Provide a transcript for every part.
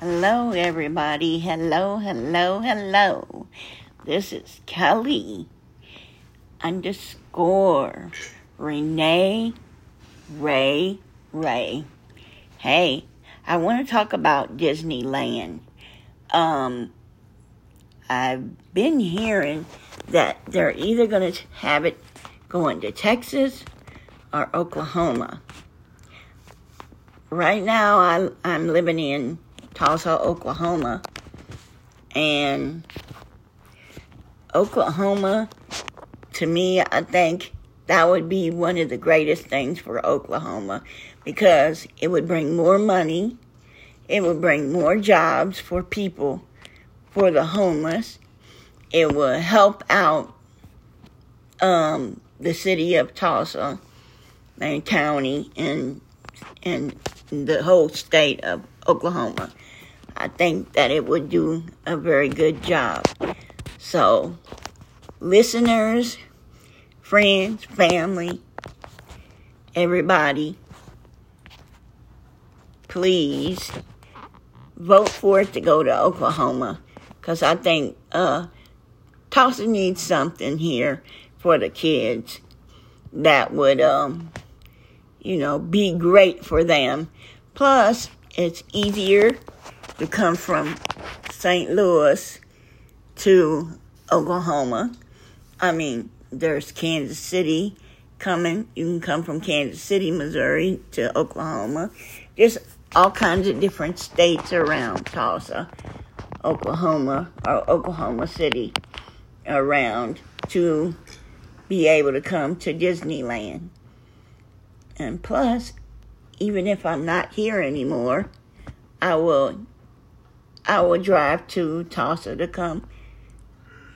Hello, everybody. Hello, hello, hello. This is Kelly underscore Renee Ray Ray. Hey, I want to talk about Disneyland. Um, I've been hearing that they're either going to have it going to Texas or Oklahoma. Right now, I, I'm living in Tulsa, Oklahoma, and Oklahoma, to me, I think that would be one of the greatest things for Oklahoma because it would bring more money, it would bring more jobs for people, for the homeless, it would help out um, the city of Tulsa and county and and the whole state of Oklahoma. I think that it would do a very good job. So, listeners, friends, family, everybody, please vote for it to go to Oklahoma because I think uh, Tulsa needs something here for the kids that would, um, you know, be great for them. Plus, it's easier to come from St. Louis to Oklahoma. I mean, there's Kansas City coming. You can come from Kansas City, Missouri to Oklahoma. There's all kinds of different states around Tulsa, Oklahoma, or Oklahoma City around to be able to come to Disneyland. And plus, even if I'm not here anymore, I will I will drive to Tulsa to come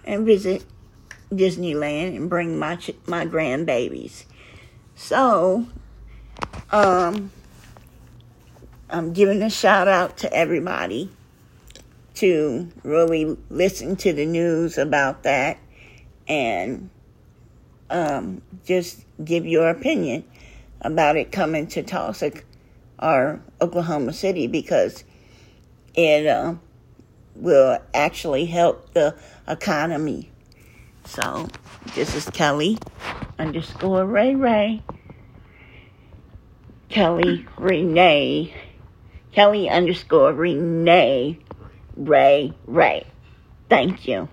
and visit Disneyland and bring my my grandbabies. So, um, I'm giving a shout out to everybody to really listen to the news about that and um, just give your opinion about it coming to Tulsa or Oklahoma City because it uh, will actually help the economy. So, this is Kelly underscore Ray Ray. Kelly Renee. Kelly underscore Renee Ray Ray. Thank you.